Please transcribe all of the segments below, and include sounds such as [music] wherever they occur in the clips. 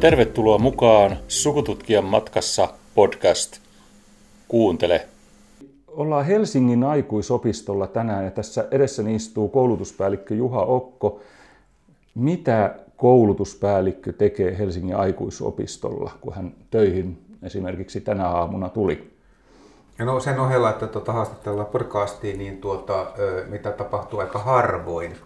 Tervetuloa mukaan Sukututkijan matkassa podcast. Kuuntele. Ollaan Helsingin aikuisopistolla tänään ja tässä edessä istuu koulutuspäällikkö Juha Okko. Mitä koulutuspäällikkö tekee Helsingin aikuisopistolla, kun hän töihin esimerkiksi tänä aamuna tuli? No sen ohella, että tuota, haastatellaan podcastiin, niin tuota, mitä tapahtuu aika harvoin.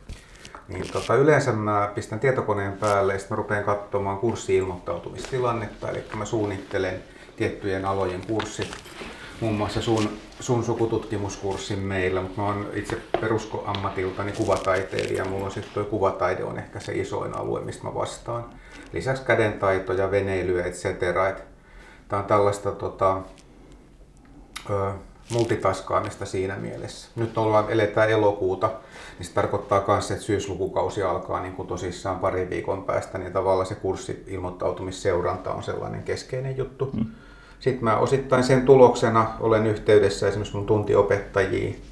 Niin tota, yleensä mä pistän tietokoneen päälle ja sitten mä rupean katsomaan kurssi-ilmoittautumistilannetta. Eli mä suunnittelen tiettyjen alojen kurssit. Muun muassa sun, sun sukututkimuskurssin meillä, mutta mä oon itse peruskoammatiltani kuvataiteilija. Mulla on sitten tuo kuvataide on ehkä se isoin alue, mistä mä vastaan. Lisäksi kädentaitoja, veneilyä, etc. Tämä on tällaista tota, ö, multitaskaamista siinä mielessä. Nyt ollaan, eletään elokuuta, niin se tarkoittaa myös, että syyslukukausi alkaa niin kuin tosissaan parin viikon päästä, niin tavallaan se kurssi-ilmoittautumisseuranta on sellainen keskeinen juttu. Hmm. Sitten mä osittain sen tuloksena olen yhteydessä esimerkiksi mun tuntiopettajiin.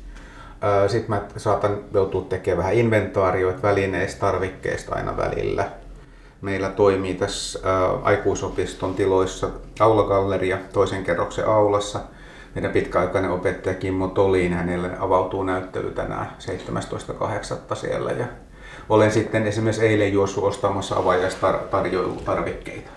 Sitten mä saatan joutua tekemään vähän inventaarioita välineistä, tarvikkeista aina välillä. Meillä toimii tässä aikuisopiston tiloissa aulagalleria toisen kerroksen aulassa – meidän pitkäaikainen opettaja Kimmo Toliin, hänelle avautuu näyttely tänään 17.8. siellä. Ja olen sitten esimerkiksi eilen juossut ostamassa avajaistarjoilutarvikkeita.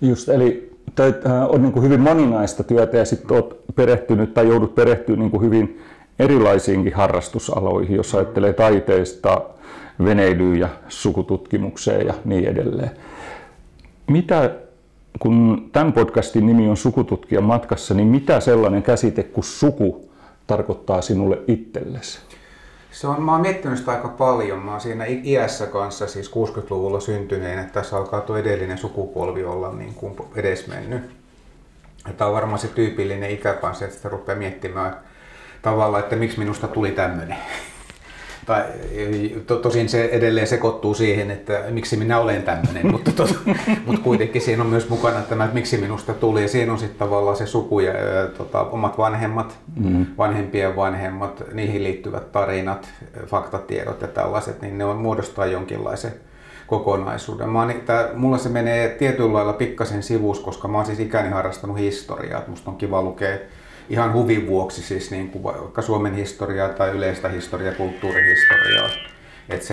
Just, eli äh, on niin kuin hyvin moninaista työtä ja sitten olet perehtynyt tai joudut perehtyä niin kuin hyvin erilaisiinkin harrastusaloihin, jos ajattelee taiteesta, veneilyyn ja sukututkimukseen ja niin edelleen. Mitä kun tämän podcastin nimi on Sukututkijan matkassa, niin mitä sellainen käsite kuin suku tarkoittaa sinulle itsellesi? Se on, mä oon miettinyt sitä aika paljon. Mä oon siinä iässä kanssa, siis 60-luvulla syntyneen, että tässä alkaa tuo edellinen sukupolvi olla niin kuin edesmennyt. Tämä on varmaan se tyypillinen ikä kanssa, että sitä rupeaa miettimään tavallaan, että miksi minusta tuli tämmöinen tai to, tosin se edelleen sekoittuu siihen, että miksi minä olen tämmöinen, [laughs] mutta, to, mutta kuitenkin siinä on myös mukana tämä, että miksi minusta tuli. Ja siinä on sitten tavallaan se suku ja tota, omat vanhemmat, mm. vanhempien vanhemmat, niihin liittyvät tarinat, faktatiedot ja tällaiset, niin ne on muodostaa jonkinlaisen kokonaisuuden. Mä oon, tää, mulla se menee tietyllä lailla pikkasen sivus, koska mä oon siis ikäni harrastanut historiaa. Musta on kiva lukea ihan huvin vuoksi siis niin kuin vaikka Suomen historiaa tai yleistä historiaa, kulttuurihistoriaa, etc.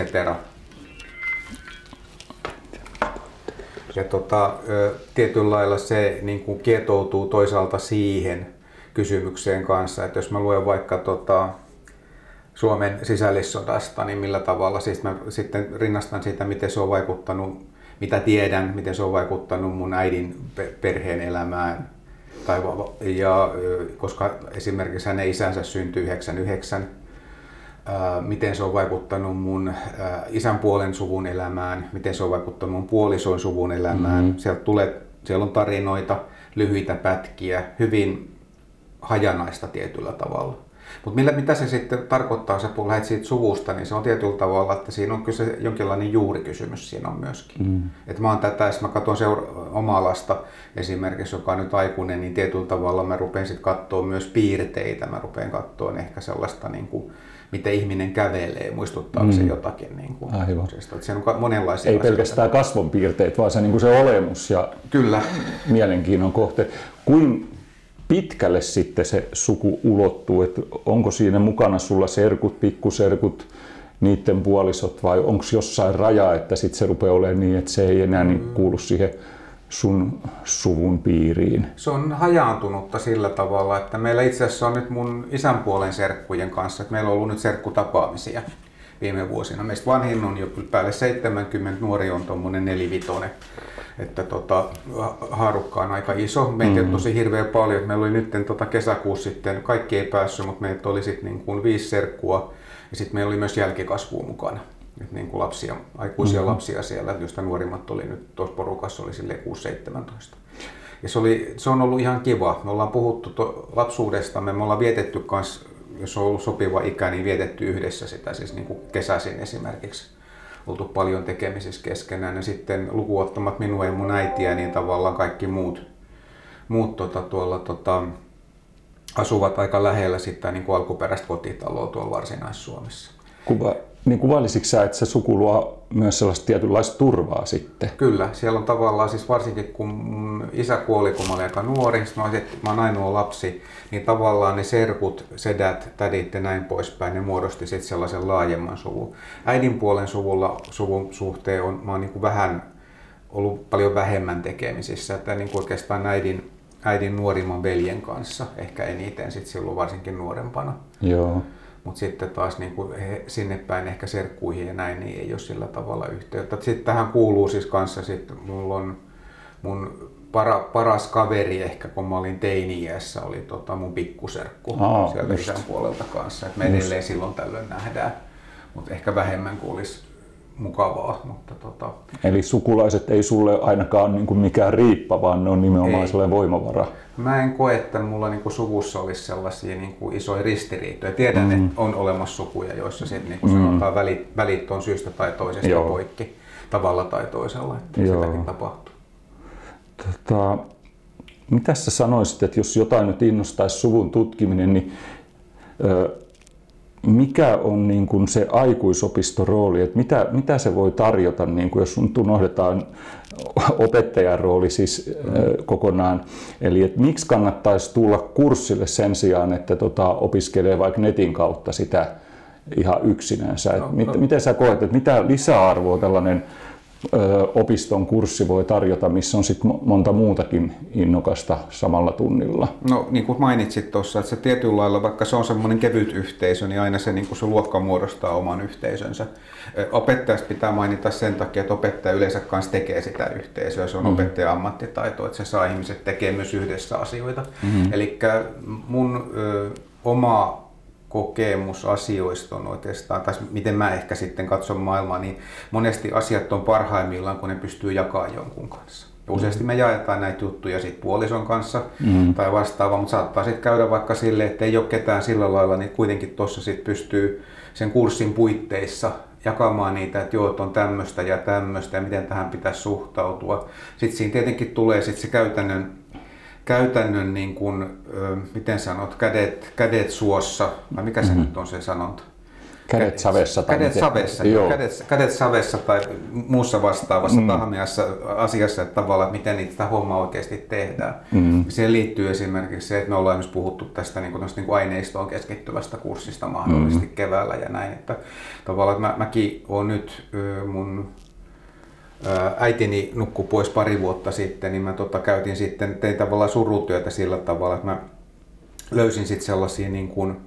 Ja tota, tietyllä lailla se niin kuin kietoutuu toisaalta siihen kysymykseen kanssa, että jos mä luen vaikka tota, Suomen sisällissodasta, niin millä tavalla, siis mä sitten rinnastan siitä, miten se on vaikuttanut, mitä tiedän, miten se on vaikuttanut mun äidin perheen elämään, tai, ja, koska esimerkiksi hänen isänsä syntyi 99, miten se on vaikuttanut mun isän puolen suvun elämään, miten se on vaikuttanut mun puolisoin suvun elämään. Mm-hmm. Sieltä tulee, siellä on tarinoita, lyhyitä pätkiä, hyvin hajanaista tietyllä tavalla. Mutta mitä se sitten tarkoittaa, kun lähdet siitä suvusta, niin se on tietyllä tavalla, että siinä on kyllä se jonkinlainen juurikysymys siinä on myöskin. Mm. Että mä oon tätä, jos mä katson seura- omaa lasta esimerkiksi, joka on nyt aikuinen, niin tietyllä tavalla mä rupean sitten katsoa myös piirteitä, mä rupean katsoa ehkä sellaista niin kuin, miten ihminen kävelee, muistuttaako mm. se jotakin. Niin kuin, Aivan. Että se on monenlaisia Ei pelkästään kasvonpiirteet, vaan se, niin kuin se olemus ja Kyllä. mielenkiinnon kohte. Kuin pitkälle sitten se suku ulottuu, että onko siinä mukana sulla serkut, pikkuserkut, niiden puolisot vai onko jossain raja, että sitten se rupeaa olemaan niin, että se ei enää niin mm. kuulu siihen sun suvun piiriin? Se on hajaantunutta sillä tavalla, että meillä itse asiassa on nyt mun isän puolen serkkujen kanssa, että meillä on ollut nyt serkkutapaamisia viime vuosina. Meistä vanhin on jo päälle 70, nuori on tuommoinen nelivitonen että tota, haarukka on aika iso. Meitä mm. tosi hirveän paljon. Meillä oli nyt tota kesäkuussa sitten, kaikki ei päässyt, mutta meitä oli sitten niin kuin viisi serkkua ja sitten meillä oli myös jälkikasvua mukana. Et niin kuin lapsia, aikuisia mm-hmm. lapsia siellä, joista nuorimmat oli nyt tuossa porukassa oli 6-17. Ja se, oli, se on ollut ihan kiva. Me ollaan puhuttu to, lapsuudestamme, me ollaan vietetty kans, jos on ollut sopiva ikä, niin vietetty yhdessä sitä, siis niin kuin kesäisin esimerkiksi oltu paljon tekemisissä keskenään. Ja sitten lukuottamat minua ja mun äitiä, niin tavallaan kaikki muut, muut tota, tuolla tota, asuvat aika lähellä sitä niin kuin alkuperäistä kotitaloa tuolla Varsinais-Suomessa. Kuva, niin kuvailisitko sä, että se suku luo myös sellaista tietynlaista turvaa sitten? Kyllä, siellä on tavallaan siis varsinkin kun isä kuoli, kun mä olin aika nuori, mä olin, mä olin ainoa lapsi, niin tavallaan ne serkut, sedät, tädit ja näin poispäin, ne muodosti sitten sellaisen laajemman suvun. Äidin puolen suvulla, suvun suhteen on, mä oon niin kuin vähän ollut paljon vähemmän tekemisissä, että niin kuin oikeastaan äidin, äidin nuorimman veljen kanssa ehkä eniten sit silloin varsinkin nuorempana. Joo. Mutta sitten taas niin kuin he, sinne päin ehkä serkkuihin ja näin, niin ei ole sillä tavalla yhteyttä. Sitten tähän kuuluu siis kanssa, sit mulla on mun para, paras kaveri ehkä, kun mä olin teini-iässä, oli tota mun pikkuserkku Aa, sieltä just. isän puolelta kanssa. Et me edelleen silloin tällöin nähdään, mutta ehkä vähemmän kuin olisi mukavaa. Mutta tota, Eli sukulaiset ei sulle ainakaan niin kuin mikään riippa, vaan ne on nimenomaan Ei. sellainen voimavara. Mä en koe, että mulla niinku suvussa olisi sellaisia niinku isoja ristiriitoja. Tiedän, mm. että on olemassa sukuja, joissa sit niinku mm. sanotaan välit, välit on syystä tai toisesta Joo. poikki tavalla tai toisella, että Joo. sitäkin tapahtuu. Tota, mitä sä sanoisit, että jos jotain nyt innostaisi suvun tutkiminen, niin ö, mikä on niin kuin se aikuisopiston rooli, että mitä, mitä se voi tarjota, niin kuin jos nyt unohdetaan opettajan rooli siis ö, kokonaan, eli että miksi kannattaisi tulla kurssille sen sijaan, että tota, opiskelee vaikka netin kautta sitä ihan yksinänsä. No, No, mit. Miten sä koet, että mitä lisäarvoa tällainen opiston kurssi voi tarjota, missä on sit mo- monta muutakin innokasta samalla tunnilla? No niin kuin mainitsit tuossa, että se tietyllä lailla, vaikka se on semmoinen kevyt yhteisö, niin aina se, niin kuin se luokka muodostaa oman yhteisönsä. Opettajasta pitää mainita sen takia, että opettaja yleensä kanssa tekee sitä yhteisöä. Se on mm. opettajan ammattitaito, että se saa ihmiset tekemään myös yhdessä asioita. Mm-hmm. Eli mun ö, oma kokemus asioista on oikeastaan, tai miten mä ehkä sitten katson maailmaa, niin monesti asiat on parhaimmillaan, kun ne pystyy jakamaan jonkun kanssa. Ja useasti me jaetaan näitä juttuja sit puolison kanssa mm. tai vastaavaa, mutta saattaa sitten käydä vaikka sille, että ei ole ketään sillä lailla, niin kuitenkin tuossa sitten pystyy sen kurssin puitteissa jakamaan niitä, että joo, että on tämmöistä ja tämmöistä ja miten tähän pitäisi suhtautua. Sitten siinä tietenkin tulee sitten se käytännön käytännön, niin kuin, miten sanot, kädet, kädet suossa, vai mikä se mm-hmm. nyt on se sanonta? Kädet savessa. tai Kädet miten? savessa, Joo. Kädet, kädet savessa tai muussa vastaavassa mm. tahmeassa asiassa, että tavallaan että miten niitä sitä hommaa oikeasti tehdään. Mm. Siihen liittyy esimerkiksi se, että me ollaan myös puhuttu tästä niin kuin, niin kuin aineistoon keskittyvästä kurssista mahdollisesti mm. keväällä ja näin. Että tavallaan että mä, mäkin olen nyt mun äitini nukkui pois pari vuotta sitten, niin mä tota, käytin sitten, tein tavallaan surutyötä sillä tavalla, että mä löysin sitten sellaisia niin kuin,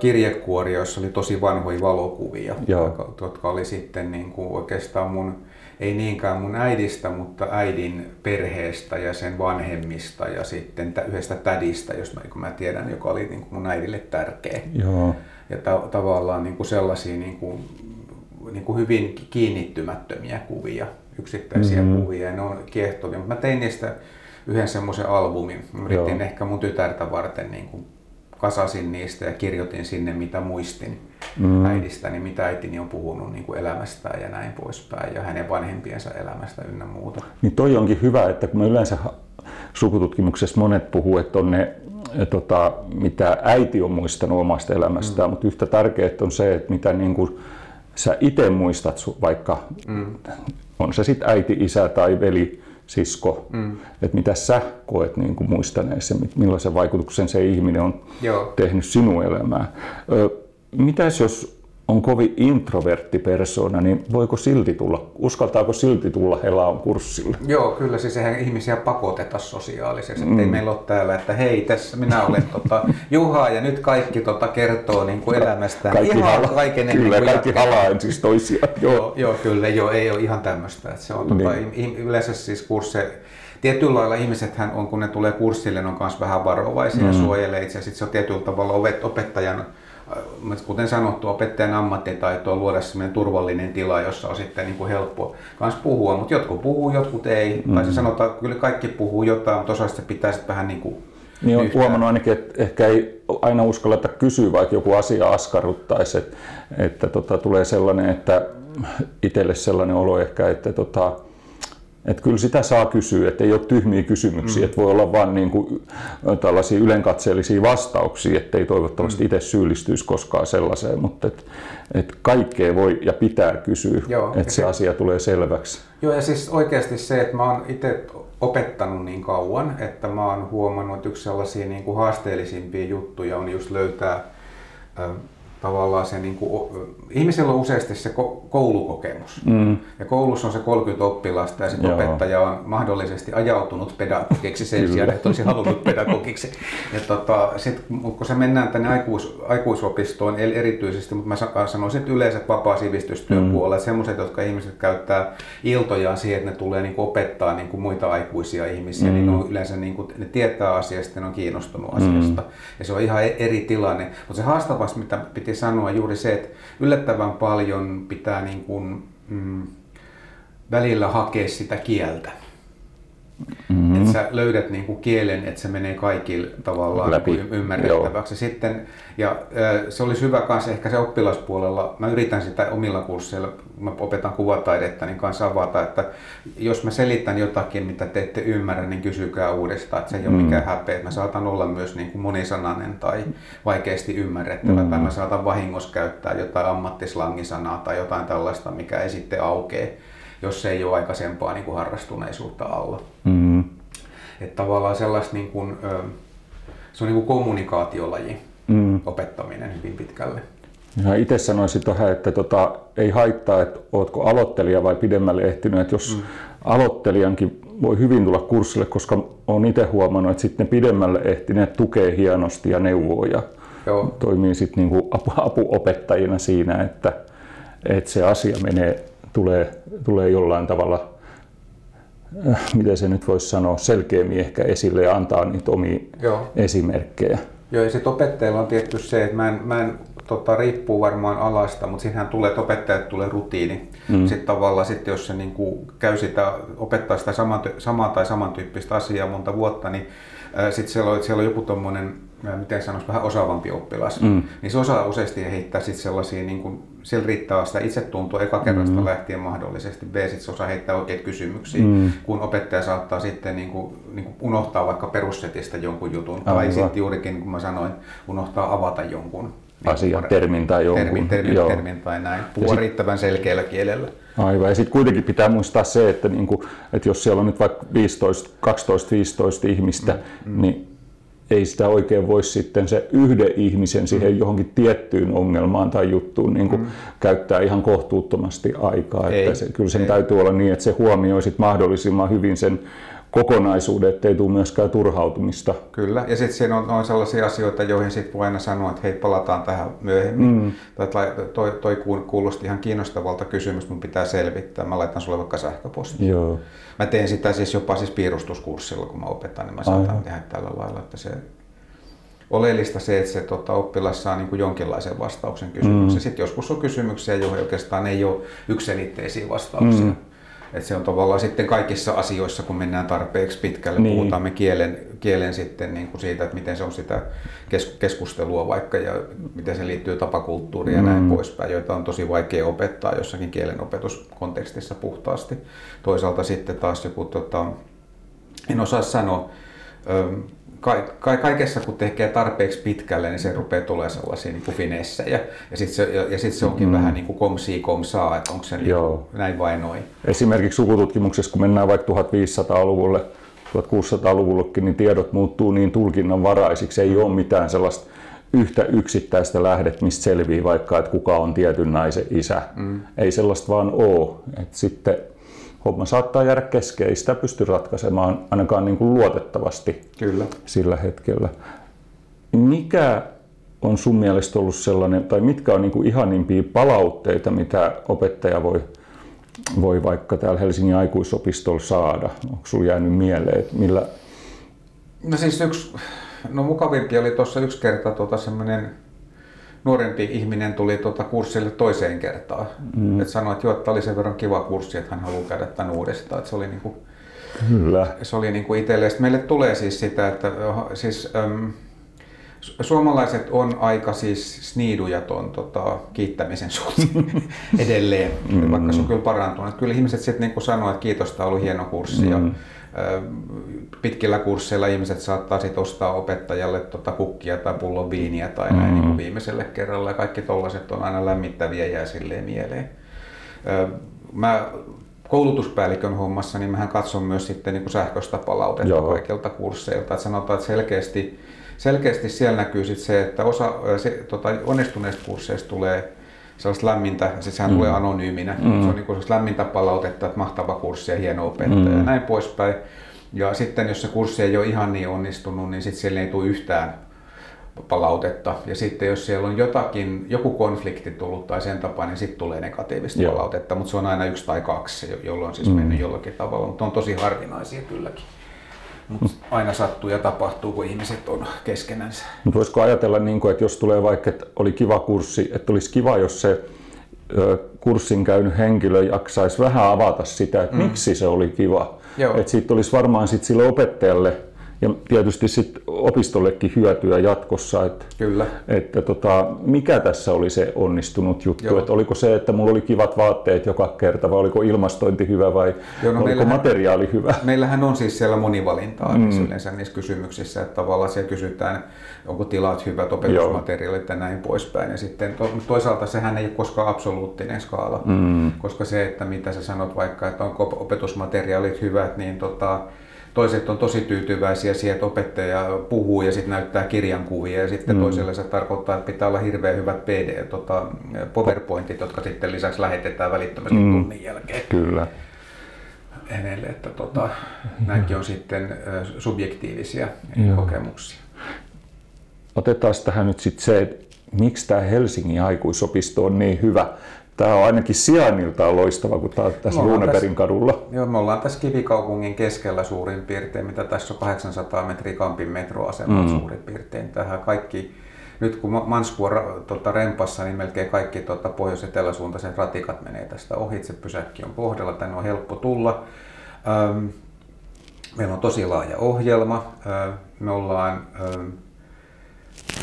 kirjekuoria, joissa oli tosi vanhoja valokuvia, Joo. jotka, jotka oli sitten niin kuin oikeastaan mun, ei niinkään mun äidistä, mutta äidin perheestä ja sen vanhemmista ja sitten tä- yhdestä tädistä, jos mä, kun mä tiedän, joka oli niin kuin mun äidille tärkeä. Joo. Ja ta- tavallaan niin kuin sellaisia niin kuin, niin kuin hyvin kiinnittymättömiä kuvia, yksittäisiä mm-hmm. kuvia, ja ne on kiehtovia. Mutta mä tein niistä yhden semmoisen albumin. Mä Yritin Joo. ehkä mun tytärtä varten niin kuin kasasin niistä ja kirjoitin sinne, mitä muistin mm. äidistäni, mitä äitini on puhunut niin kuin elämästään ja näin poispäin, ja hänen vanhempiensa elämästä ynnä muuta. Niin toi onkin hyvä, että kun me yleensä sukututkimuksessa monet puhuu, että on ne, eh, tota, mitä äiti on muistanut omasta elämästään, mm. mutta yhtä tärkeää on se, että mitä niin kuin sä itse muistat, vaikka mm. on se sitten äiti, isä tai veli, sisko, mm. että mitä sä koet niin kuin millaisen vaikutuksen se ihminen on Joo. tehnyt sinun elämään. Ö, mitäs jos on kovin introvertti persona, niin voiko silti tulla, uskaltaako silti tulla Helaan kurssille? Joo, kyllä siis eihän ihmisiä pakoteta sosiaalisesti. Mm. Ei meillä ole täällä, että hei, tässä minä olen tota, Juha ja nyt kaikki tota, kertoo niin kuin elämästään. ihan hala- kaiken kyllä, kuin kaikki halaa siis toisiaan. Joo. Joo, joo, kyllä, joo, ei ole ihan tämmöistä. Että se on tota, Niin. niin. yleensä siis kurssi, tietyllä lailla ihmisethän on, kun ne tulee kurssille, ne on myös vähän varovaisia mm. ja suojelee itse. Sitten se on tietyllä tavalla opettajan, kuten sanottu, opettajan ammattitaito on luoda sellainen turvallinen tila, jossa on sitten niin kuin helppo kans puhua, mutta jotkut puhuu, jotkut ei. Mm. Tai se sanotaan, että kyllä kaikki puhuu jotain, mutta osa sitä pitää sitten vähän niin kuin Niin on huomannut ainakin, että ehkä ei aina uskalleta kysyä, vaikka joku asia askarruttaisi, että, että tota, tulee sellainen, että itselle sellainen olo ehkä, että tota, Et kyllä sitä saa kysyä, että ei ole tyhmiä kysymyksiä, mm. että voi olla vain niin kuin tällaisia ylenkatseellisia vastauksia, että ei toivottavasti mm. itse syyllistyisi koskaan sellaiseen, mutta et, et kaikkea voi ja pitää kysyä, Joo, että se asia tulee selväksi. Joo, ja siis oikeasti se, että mä oon itse opettanut niin kauan, että mä oon huomannut, että yksi sellaisia niin kuin haasteellisimpia juttuja on just löytää tavallaan se, niin kuin, ihmisellä on useasti se koulukokemus. Mm. Ja koulussa on se 30 oppilasta ja sitten opettaja on mahdollisesti ajautunut pedagogiksi sen sijaan, että olisi halunnut [laughs] pedagogiksi. Ja tota, sit, kun se mennään tänne aikuis, aikuisopistoon erityisesti, mutta mä sanoisin, että yleensä vapaa sivistystyön mm. puolella, sellaiset, jotka ihmiset käyttää iltojaan siihen, että ne tulee niin kuin opettaa niin kuin muita aikuisia ihmisiä, mm. niin ne on yleensä niin kuin, ne tietää asiasta ja ne on kiinnostunut asiasta. Mm. Ja se on ihan e-, eri tilanne. Mutta se haastavasti, mitä piti piti sanoa juuri se, että yllättävän paljon pitää niin kuin, mm, välillä hakea sitä kieltä. Mm-hmm. Että sä löydät niin kuin kielen, että se menee kaikille tavallaan Läpi. Niin ymmärrettäväksi. Sitten, ja se olisi hyvä kanssa ehkä se oppilaspuolella, mä yritän sitä omilla kursseilla, mä opetan kuvataidetta, niin kanssa avata, että jos mä selitän jotakin, mitä te ette ymmärrä, niin kysykää uudestaan, että se ei mm. ole mikään häpeä. Mä saatan olla myös niin kuin monisanainen tai vaikeasti ymmärrettävä, mm. tai mä saatan vahingossa käyttää jotain ammattislangisanaa tai jotain tällaista, mikä ei sitten aukee jos se ei ole aikaisempaa niin kuin harrastuneisuutta alla. Mm-hmm. Että tavallaan sellaista niin kuin, se on niin kuin kommunikaatiolaji, mm. opettaminen hyvin pitkälle. Ja itse sanoisin tuohon, että tota, ei haittaa, että oletko aloittelija vai pidemmälle ehtinyt. Että jos mm. aloittelijankin voi hyvin tulla kurssille, koska olen itse huomannut, että sitten pidemmälle ehtineet tukee hienosti ja neuvoo ja Joo. toimii sitten niin apu, apuopettajina siinä, että, että se asia menee tulee, tulee jollain tavalla, miten se nyt voisi sanoa, selkeämmin ehkä esille ja antaa niitä omia Joo. esimerkkejä. Joo, ja sitten opettajilla on tietty se, että mä en, mä en tota, riippuu varmaan alasta, mutta siinähän tulee, että opettajat tulee rutiini. Mm. Sitten tavallaan, sitten jos se niin kuin käy sitä, opettaa sitä samaa, samaa tai samantyyppistä asiaa monta vuotta, niin sitten siellä siellä on joku tuommoinen miten sanoisi, vähän osaavampi oppilas, mm. niin se osaa useasti heittää sitten sellaisia, niin kuin, siellä riittää sitä itsetuntoa eka kerrasta mm. lähtien mahdollisesti, B sitten se osaa heittää oikeita kysymyksiä, mm. kun opettaja saattaa sitten niin kuin, niin kuin unohtaa vaikka perussetistä jonkun jutun, Aivan. tai sitten juurikin, kun mä sanoin, unohtaa avata jonkun niin asian, termin tai jonkun. Termin, termin, Joo. termin tai näin. Puhua sit, riittävän selkeällä kielellä. Aivan, ja sitten kuitenkin pitää muistaa se, että, niinku, että jos siellä on nyt vaikka 15, 12-15 ihmistä, mm, mm. niin ei sitä oikein voi sitten se yhden ihmisen siihen mm. johonkin tiettyyn ongelmaan tai juttuun niin kuin mm. käyttää ihan kohtuuttomasti aikaa. Ei, että se, kyllä sen ei. täytyy olla niin, että se huomioi sit mahdollisimman hyvin sen kokonaisuuden, ettei tule myöskään turhautumista. Kyllä, ja sitten siinä on, on sellaisia asioita, joihin sitten voi aina sanoa, että hei, palataan tähän myöhemmin. Mm. Tai toi, toi kuulosti ihan kiinnostavalta kysymys, mun pitää selvittää. Mä laitan sulle vaikka sähköpostia. Joo. Mä teen sitä siis jopa siis piirustuskurssilla, kun mä opetan, niin mä saatan Aivan. tehdä tällä lailla, että se oleellista se, että se tota, oppilas saa niin kuin jonkinlaisen vastauksen kysymykseen. Mm. Sitten joskus on kysymyksiä, joihin oikeastaan ei ole yksilitteisiä vastauksia. Mm. Et se on tavallaan sitten kaikissa asioissa, kun mennään tarpeeksi pitkälle, niin. puhutaan me kielen, kielen sitten niin kuin siitä, että miten se on sitä keskustelua vaikka ja miten se liittyy tapakulttuuriin mm. ja näin poispäin, joita on tosi vaikea opettaa jossakin kielen opetuskontekstissa puhtaasti. Toisaalta sitten taas joku, tota, en osaa sanoa, ka- kaikessa kun tekee tarpeeksi pitkälle, niin se rupeaa tulemaan sellaisia niin finessejä. Ja sitten se, ja, ja sit se onkin mm. vähän niin kuin komsii komsaa, että onko se niin näin vai noin. Esimerkiksi sukututkimuksessa, kun mennään vaikka 1500-luvulle, 1600-luvullekin, niin tiedot muuttuu niin tulkinnanvaraisiksi. Ei ole mitään sellaista yhtä yksittäistä lähdet, mistä selvii vaikka, että kuka on tietyn naisen isä. Mm. Ei sellaista vaan ole. Et sitten homma saattaa jäädä kesken, ei sitä pysty ratkaisemaan ainakaan niin kuin luotettavasti Kyllä. sillä hetkellä. Mikä on sun mielestä ollut sellainen, tai mitkä on niin kuin ihanimpia palautteita, mitä opettaja voi, voi vaikka täällä Helsingin aikuisopistolla saada? Onko sulla jäänyt mieleen, että millä... No siis yksi, no mukavimpi oli tuossa yksi kerta tuota semmoinen nuorempi ihminen tuli tuota kurssille toiseen kertaan. Mm. Et sanoi, että joo, että oli sen verran kiva kurssi, että hän haluaa käydä tämän uudestaan. Et se oli niinku, Kyllä. Se oli niinku itselle. Sitten meille tulee siis sitä, että siis, äm, Suomalaiset on aika siis sniiduja tuon tota, kiittämisen [laughs] suhteen edelleen, mm. vaikka se on kyllä parantunut. Kyllä ihmiset sitten niin sanoo, että kiitos, tämä oli hieno kurssi. Mm. Ja, pitkillä kursseilla ihmiset saattaa sit ostaa opettajalle tota kukkia tai pullon viiniä tai mm. näin niin kuin viimeiselle kerralla. Ja kaikki tollaiset on aina lämmittäviä jää silleen mieleen. Mä koulutuspäällikön hommassa, niin mähän katson myös sitten niin kuin sähköistä palautetta Joo. kaikilta kursseilta. Että sanotaan, että selkeästi, selkeästi siellä näkyy sit se, että osa se, tota, onnistuneista kursseista tulee sellaista lämmintä, siis sehän mm. tulee anonyyminä, mm. se on niin kuin lämmintä palautetta, että mahtava kurssi ja hieno opettaja mm. ja näin poispäin. Ja sitten jos se kurssi ei ole ihan niin onnistunut, niin sitten siellä ei tule yhtään palautetta. Ja sitten jos siellä on jotakin, joku konflikti tullut tai sen tapaan, niin sitten tulee negatiivista Joo. palautetta, mutta se on aina yksi tai kaksi, jolloin siis mm. mennyt jollakin tavalla, mutta on tosi harvinaisia kylläkin. Mutta aina sattuu ja tapahtuu, kun ihmiset on keskenänsä. Mutta voisiko ajatella, niin kuin, että jos tulee vaikka, että oli kiva kurssi, että olisi kiva, jos se kurssin käynyt henkilö jaksaisi vähän avata sitä, että mm. miksi se oli kiva. Että siitä olisi varmaan sit sille opettajalle ja tietysti sit opistollekin hyötyä jatkossa, että, Kyllä. että tota, mikä tässä oli se onnistunut juttu, että oliko se, että mulla oli kivat vaatteet joka kerta vai oliko ilmastointi hyvä vai Joo, no oliko meillähän, materiaali hyvä? Meillähän on siis siellä monivalintaa mm. yleensä niissä kysymyksissä, että tavallaan siellä kysytään, onko tilat hyvät, opetusmateriaalit ja näin poispäin. Ja sitten to, toisaalta sehän ei ole koskaan absoluuttinen skaala, mm. koska se, että mitä sä sanot vaikka, että onko opetusmateriaalit hyvät, niin tota, toiset on tosi tyytyväisiä siihen, että opettaja puhuu ja sitten näyttää kirjankuvia ja sitten mm. toiselle se tarkoittaa, että pitää olla hirveän hyvät PD, tota, PowerPointit, jotka sitten lisäksi lähetetään välittömästi mm. tunnin jälkeen. Kyllä. Hänelle, että tota, nämäkin on sitten subjektiivisia Joo. kokemuksia. Otetaan tähän nyt sitten se, että miksi tämä Helsingin aikuisopisto on niin hyvä. Tämä on ainakin sijainniltaan loistava, kun tämä on tässä Ruuneberin kadulla. Joo, me ollaan tässä kivikaupungin keskellä suurin piirtein, mitä tässä on 800 metriä Kampin metroasema mm. suurin piirtein. Tähän kaikki, nyt kun Mansku on tota, rempassa, niin melkein kaikki tota, pohjois-eteläsuuntaiset ratikat menee tästä ohitse. Pysäkki on kohdalla, tänne on helppo tulla. Öm, meillä on tosi laaja ohjelma. Öm, me ollaan öm,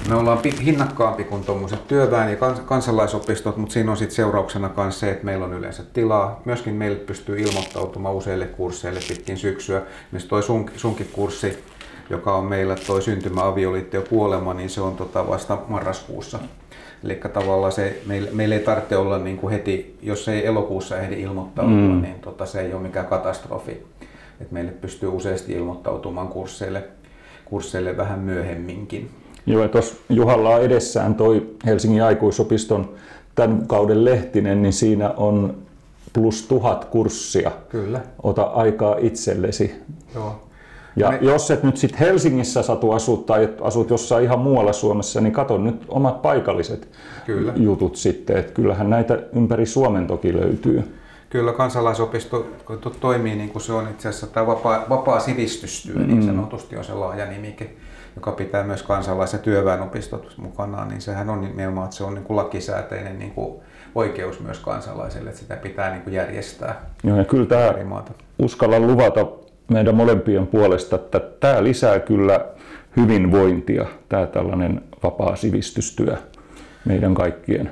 me ollaan hinnakkaampi kuin tuommoiset työväen- ja kansalaisopistot, mutta siinä on sitten seurauksena myös se, että meillä on yleensä tilaa. Myöskin meille pystyy ilmoittautumaan useille kursseille pitkin syksyä. Myös toi sun, sunkin kurssi, joka on meillä toi syntymä, avioliitto ja kuolema, niin se on tota vasta marraskuussa. Eli tavallaan se, meillä, meillä ei tarvitse olla niin kuin heti, jos ei elokuussa ehdi ilmoittautua, mm. niin tota, se ei ole mikään katastrofi. Et meille pystyy useasti ilmoittautumaan kursseille, kursseille vähän myöhemminkin. Joo, tuossa Juhalla on edessään toi Helsingin aikuisopiston tämän kauden lehtinen, niin siinä on plus tuhat kurssia. Kyllä. Ota aikaa itsellesi. Joo. Ja Me... jos et nyt sitten Helsingissä satu asut tai asut jossain ihan muualla Suomessa, niin kato nyt omat paikalliset Kyllä. jutut sitten. Että kyllähän näitä ympäri Suomen toki löytyy. Kyllä kansalaisopisto toimii niin kuin se on itse asiassa tämä vapaa, vapaa sivistystyö, niin mm. niin sanotusti on se laaja nimike joka pitää myös kansalais- ja työväenopistot mukanaan, niin sehän on nimenomaan, että se on niin kuin lakisääteinen niin kuin oikeus myös kansalaiselle, että sitä pitää niin kuin järjestää. Joo, ja kyllä tämä uskallan luvata meidän molempien puolesta, että tämä lisää kyllä hyvinvointia, tämä tällainen vapaa sivistystyö meidän kaikkien.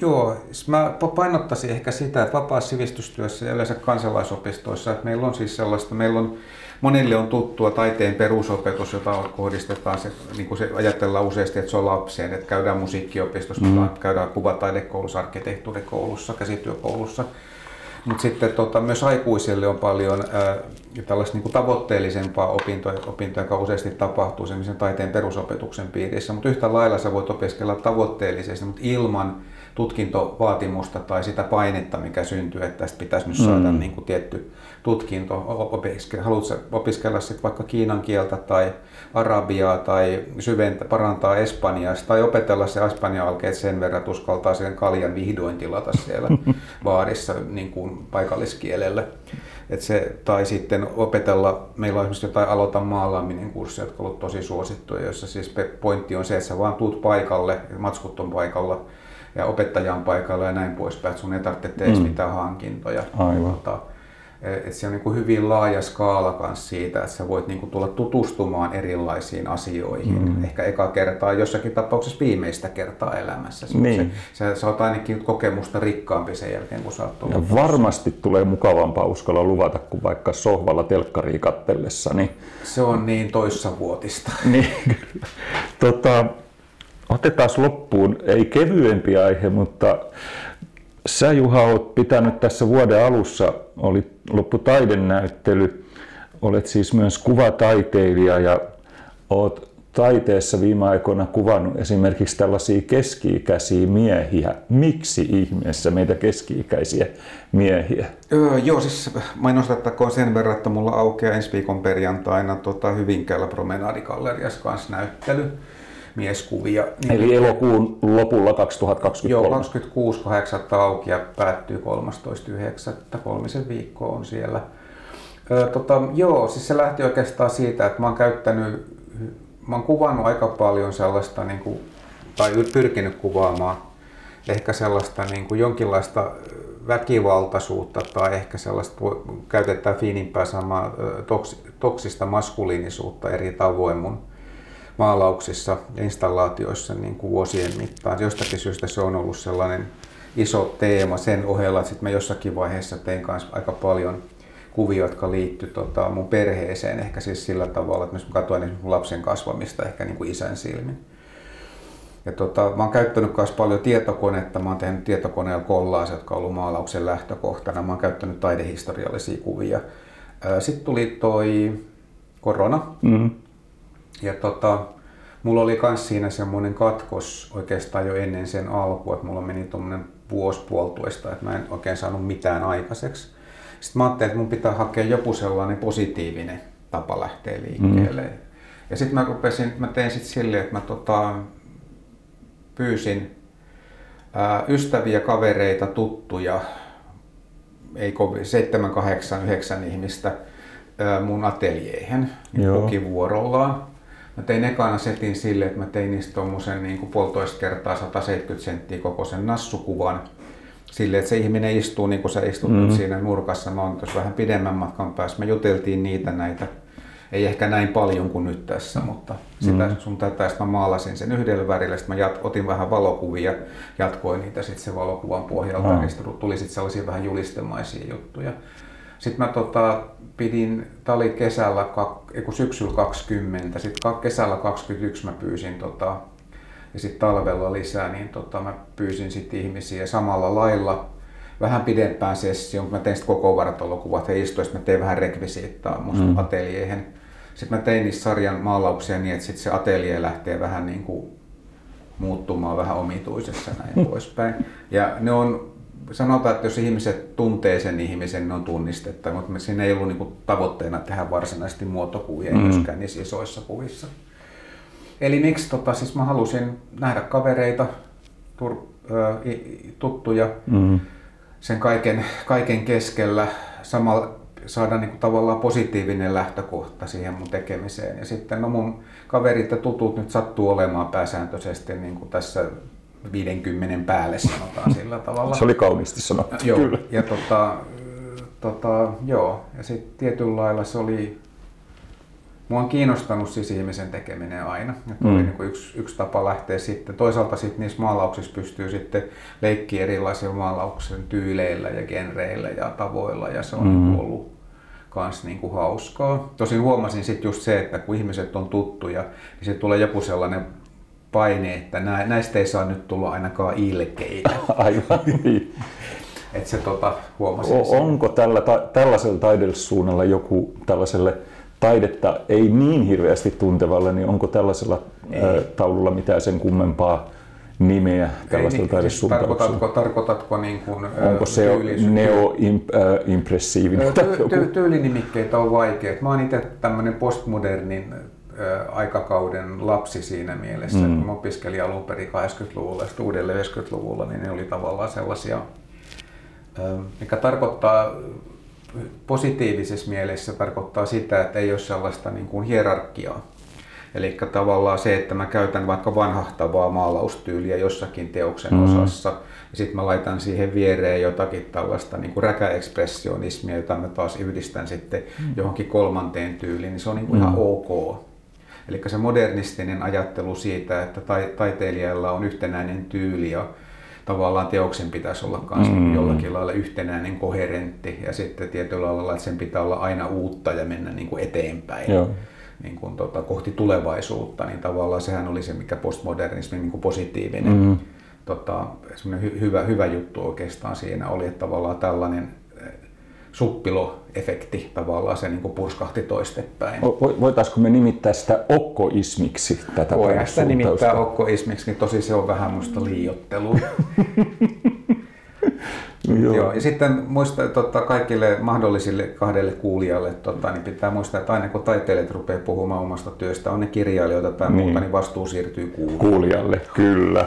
Joo, siis mä painottaisin ehkä sitä, että vapaa sivistystyössä ja yleensä kansalaisopistoissa, että meillä on siis sellaista, meillä on monille on tuttua taiteen perusopetus, jota kohdistetaan, se, niin kuin se ajatellaan useasti, että se on lapseen, että käydään musiikkiopistossa, mm. käydään kuvataidekoulussa, arkkitehtuurikoulussa, käsityökoulussa. Mutta sitten tota, myös aikuisille on paljon ää, tällaista niin kuin tavoitteellisempaa opintoja, opintoja, joka useasti tapahtuu semmoisen taiteen perusopetuksen piirissä. Mutta yhtä lailla sä voit opiskella tavoitteellisesti, mutta ilman tutkintovaatimusta tai sitä painetta, mikä syntyy, että tästä pitäisi nyt saada mm. niin kuin tietty tutkinto. Opiskella. Haluatko opiskella sit vaikka kiinan kieltä tai arabiaa tai syventä, parantaa espanjaa tai opetella se espanjan alkeet sen verran, että uskaltaa sen kaljan vihdoin tilata siellä [laughs] baarissa niin kuin paikalliskielellä. Et se, tai sitten opetella, meillä on esimerkiksi jotain aloita maalaaminen kursseja, jotka ovat tosi suosittuja, joissa siis pointti on se, että sä vaan tuut paikalle, matskut on paikalla, ja opettaja on paikalla ja näin poispäin, että sun ei tarvitse tehdä mm. mitään hankintoja. Aivan. Tota, että se on niin kuin hyvin laaja skaala kanssa siitä, että sä voit niin kuin tulla tutustumaan erilaisiin asioihin. Mm. Ehkä eka kertaa, jossakin tapauksessa viimeistä kertaa elämässä. Niin. Se, sä, sä oot ainakin kokemusta rikkaampi sen jälkeen, kun sä oot Ja varmasti tulee mukavampaa uskalla luvata kuin vaikka sohvalla telkkariin kattellessa. Niin... Se on niin toissavuotista. niin, tota, otetaan loppuun, ei kevyempi aihe, mutta Sä Juha olet pitänyt tässä vuoden alussa, oli loppu taidenäyttely, olet siis myös kuvataiteilija ja olet taiteessa viime aikoina kuvannut esimerkiksi tällaisia keski-ikäisiä miehiä. Miksi ihmeessä meitä keski-ikäisiä miehiä? Öö, joo, siis mainostettakoon sen verran, että mulla aukeaa ensi viikon perjantaina tota Hyvinkäällä Promenadikalleriassa kanssa näyttely mieskuvia. Eli niin, elokuun lopulla 2023? Joo, 26.8. auki ja päättyy 13.9. kolmisen viikkoa on siellä. Ö, tota, joo, siis se lähti oikeastaan siitä, että mä oon käyttänyt, mä oon kuvannut aika paljon sellaista, niin kuin, tai pyrkinyt kuvaamaan ehkä sellaista niin kuin jonkinlaista väkivaltaisuutta tai ehkä sellaista, käytetään fiinimpää samaa toksista maskuliinisuutta eri tavoin mun maalauksissa ja installaatioissa niin kuin vuosien mittaan. Jostakin syystä se on ollut sellainen iso teema sen ohella, että sitten mä jossakin vaiheessa tein kanssa aika paljon kuvia, jotka liittyy tota, mun perheeseen, ehkä siis sillä tavalla, että mä katsoin esimerkiksi lapsen kasvamista ehkä niin kuin isän silmin. Ja tota, mä oon käyttänyt myös paljon tietokonetta, mä oon tehnyt tietokoneella kollaas, jotka on ollut maalauksen lähtökohtana, mä oon käyttänyt taidehistoriallisia kuvia. Sitten tuli toi korona, mm-hmm. Ja tota, mulla oli myös siinä semmoinen katkos oikeastaan jo ennen sen alkua, että mulla meni tuommoinen vuosi puolitoista, että mä en oikein saanut mitään aikaiseksi. Sitten mä ajattelin, että mun pitää hakea joku sellainen positiivinen tapa lähteä liikkeelle. Mm. Ja sitten mä rupesin, mä tein sitten silleen, että mä tota, pyysin ää, ystäviä, kavereita, tuttuja, ei kovin, 7, 8, 9 ihmistä ää, mun ateljeihin niin vuorollaan. Mä tein ekana setin sille, että mä tein niistä tuommoisen niin puolitoista kertaa 170 senttiä kokoisen nassukuvan. Sille, että se ihminen istuu niin kuin sä istut mm-hmm. siinä nurkassa. Mä oon tuossa vähän pidemmän matkan päässä. Me juteltiin niitä näitä. Ei ehkä näin paljon kuin nyt tässä, mutta sitä mm-hmm. sun tätä, mä maalasin sen yhdellä värillä, sitten mä jat, otin vähän valokuvia, jatkoin niitä sitten sen valokuvan pohjalta, mm-hmm. niin tuli sitten sellaisia vähän julistemaisia juttuja. Sitten mä tota, pidin, tää oli kesällä, eiku syksyllä 20, sitten kesällä 21 mä pyysin tota, ja sitten talvella lisää, niin tota, mä pyysin sitten ihmisiä samalla lailla vähän pidempään sessioon, kun mä tein sitten koko vartalokuvat ja istuin, mä tein vähän rekvisiittaa musta mm. atelieihin. Sitten mä tein niistä sarjan maalauksia niin, että sitten se ateljee lähtee vähän niin kuin muuttumaan vähän omituisessa näin [laughs] poispäin. Ja ne on sanotaan, että jos ihmiset tuntee sen ihmisen, ne on tunnistettava, mutta siinä ei ollut niinku tavoitteena tehdä varsinaisesti muotokuvia, mm. myöskään niissä isoissa kuvissa. Eli miksi tota, siis mä halusin nähdä kavereita, tur, ö, tuttuja mm. sen kaiken, kaiken keskellä, samalla saada niinku tavallaan positiivinen lähtökohta siihen mun tekemiseen. Ja sitten no mun kaverit ja tutut nyt sattuu olemaan pääsääntöisesti niin kuin tässä 50 päälle sanotaan sillä tavalla. Se oli kauniisti sanottu. Joo, Kyllä. ja tota, tota, joo, ja sitten tietyllä lailla se oli, mua on kiinnostanut siis ihmisen tekeminen aina. Ja mm. oli niin kuin yksi, yksi tapa lähteä sitten. Toisaalta sitten niissä maalauksissa pystyy sitten leikkiä erilaisilla maalauksen tyyleillä ja genreillä ja tavoilla ja se on mm. Niin ollut kans niin kuin hauskaa. Tosin huomasin sitten just se, että kun ihmiset on tuttuja, niin se tulee joku sellainen paine, että näistä ei saa nyt tulla ainakaan ilkeitä. [laughs] Aivan niin. Et se tota, huomasi o- Onko tällä, ta- tällaisella taidellisuunnalla joku tällaiselle taidetta ei niin hirveästi tuntevalle, niin onko tällaisella ei. taululla mitään sen kummempaa nimeä tällaisella niin? Siis tarkoitatko, tarkoitatko niin kuin, Onko se neo-impressiivinen? Ty- ty- tyylinimikkeitä on vaikea. Mä oon itse tämmöinen postmodernin aikakauden lapsi siinä mielessä, mm. kun opiskelin alun perin 80-luvulla ja uudelleen 90-luvulla, niin ne oli tavallaan sellaisia, mikä tarkoittaa positiivisessa mielessä tarkoittaa sitä, että ei ole sellaista niin kuin hierarkiaa. Eli tavallaan se, että mä käytän vaikka vanhahtavaa maalaustyyliä jossakin teoksen mm. osassa, ja sitten mä laitan siihen viereen jotakin tällaista niin kuin räkäekspressionismia, jota mä taas yhdistän sitten mm. johonkin kolmanteen tyyliin, niin se on niin kuin mm. ihan ok. Eli se modernistinen ajattelu siitä, että taiteilijalla on yhtenäinen tyyli ja tavallaan teoksen pitäisi olla myös mm. jollakin lailla yhtenäinen, koherentti ja sitten tietyllä lailla, että sen pitää olla aina uutta ja mennä niin kuin eteenpäin. Joo. Niin kuin tota, kohti tulevaisuutta, niin tavallaan sehän oli se, mikä postmodernismi niin kuin positiivinen mm. tota, hy, hyvä, hyvä juttu oikeastaan siinä oli, että tavallaan tällainen suppiloefekti tavallaan se niin purskahti toistepäin. Voitaisiko me nimittää sitä okkoismiksi tätä Voidaan sitä nimittää okkoismiksi, niin tosi se on vähän musta liiottelua. [laughs] Joo. Joo. Ja sitten muista tota, kaikille mahdollisille kahdelle kuulijalle, tota, niin pitää muistaa, että aina kun taiteilijat rupeaa puhumaan omasta työstä, on ne kirjailijoita tai niin. muuta, niin vastuu siirtyy kuulijalle. Kuulijalle, kyllä.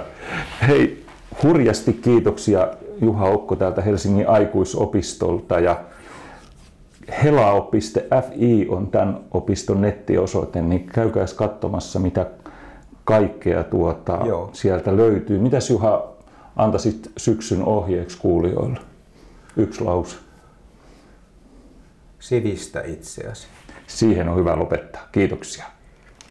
Hei, hurjasti kiitoksia Juha Okko täältä Helsingin aikuisopistolta ja helao.fi on tämän opiston nettiosoite, niin käykää katsomassa mitä kaikkea tuota sieltä löytyy. Mitäs Juha antaisit syksyn ohjeeksi kuulijoille? Yksi lause. Sivistä itseäsi. Siihen on hyvä lopettaa. Kiitoksia.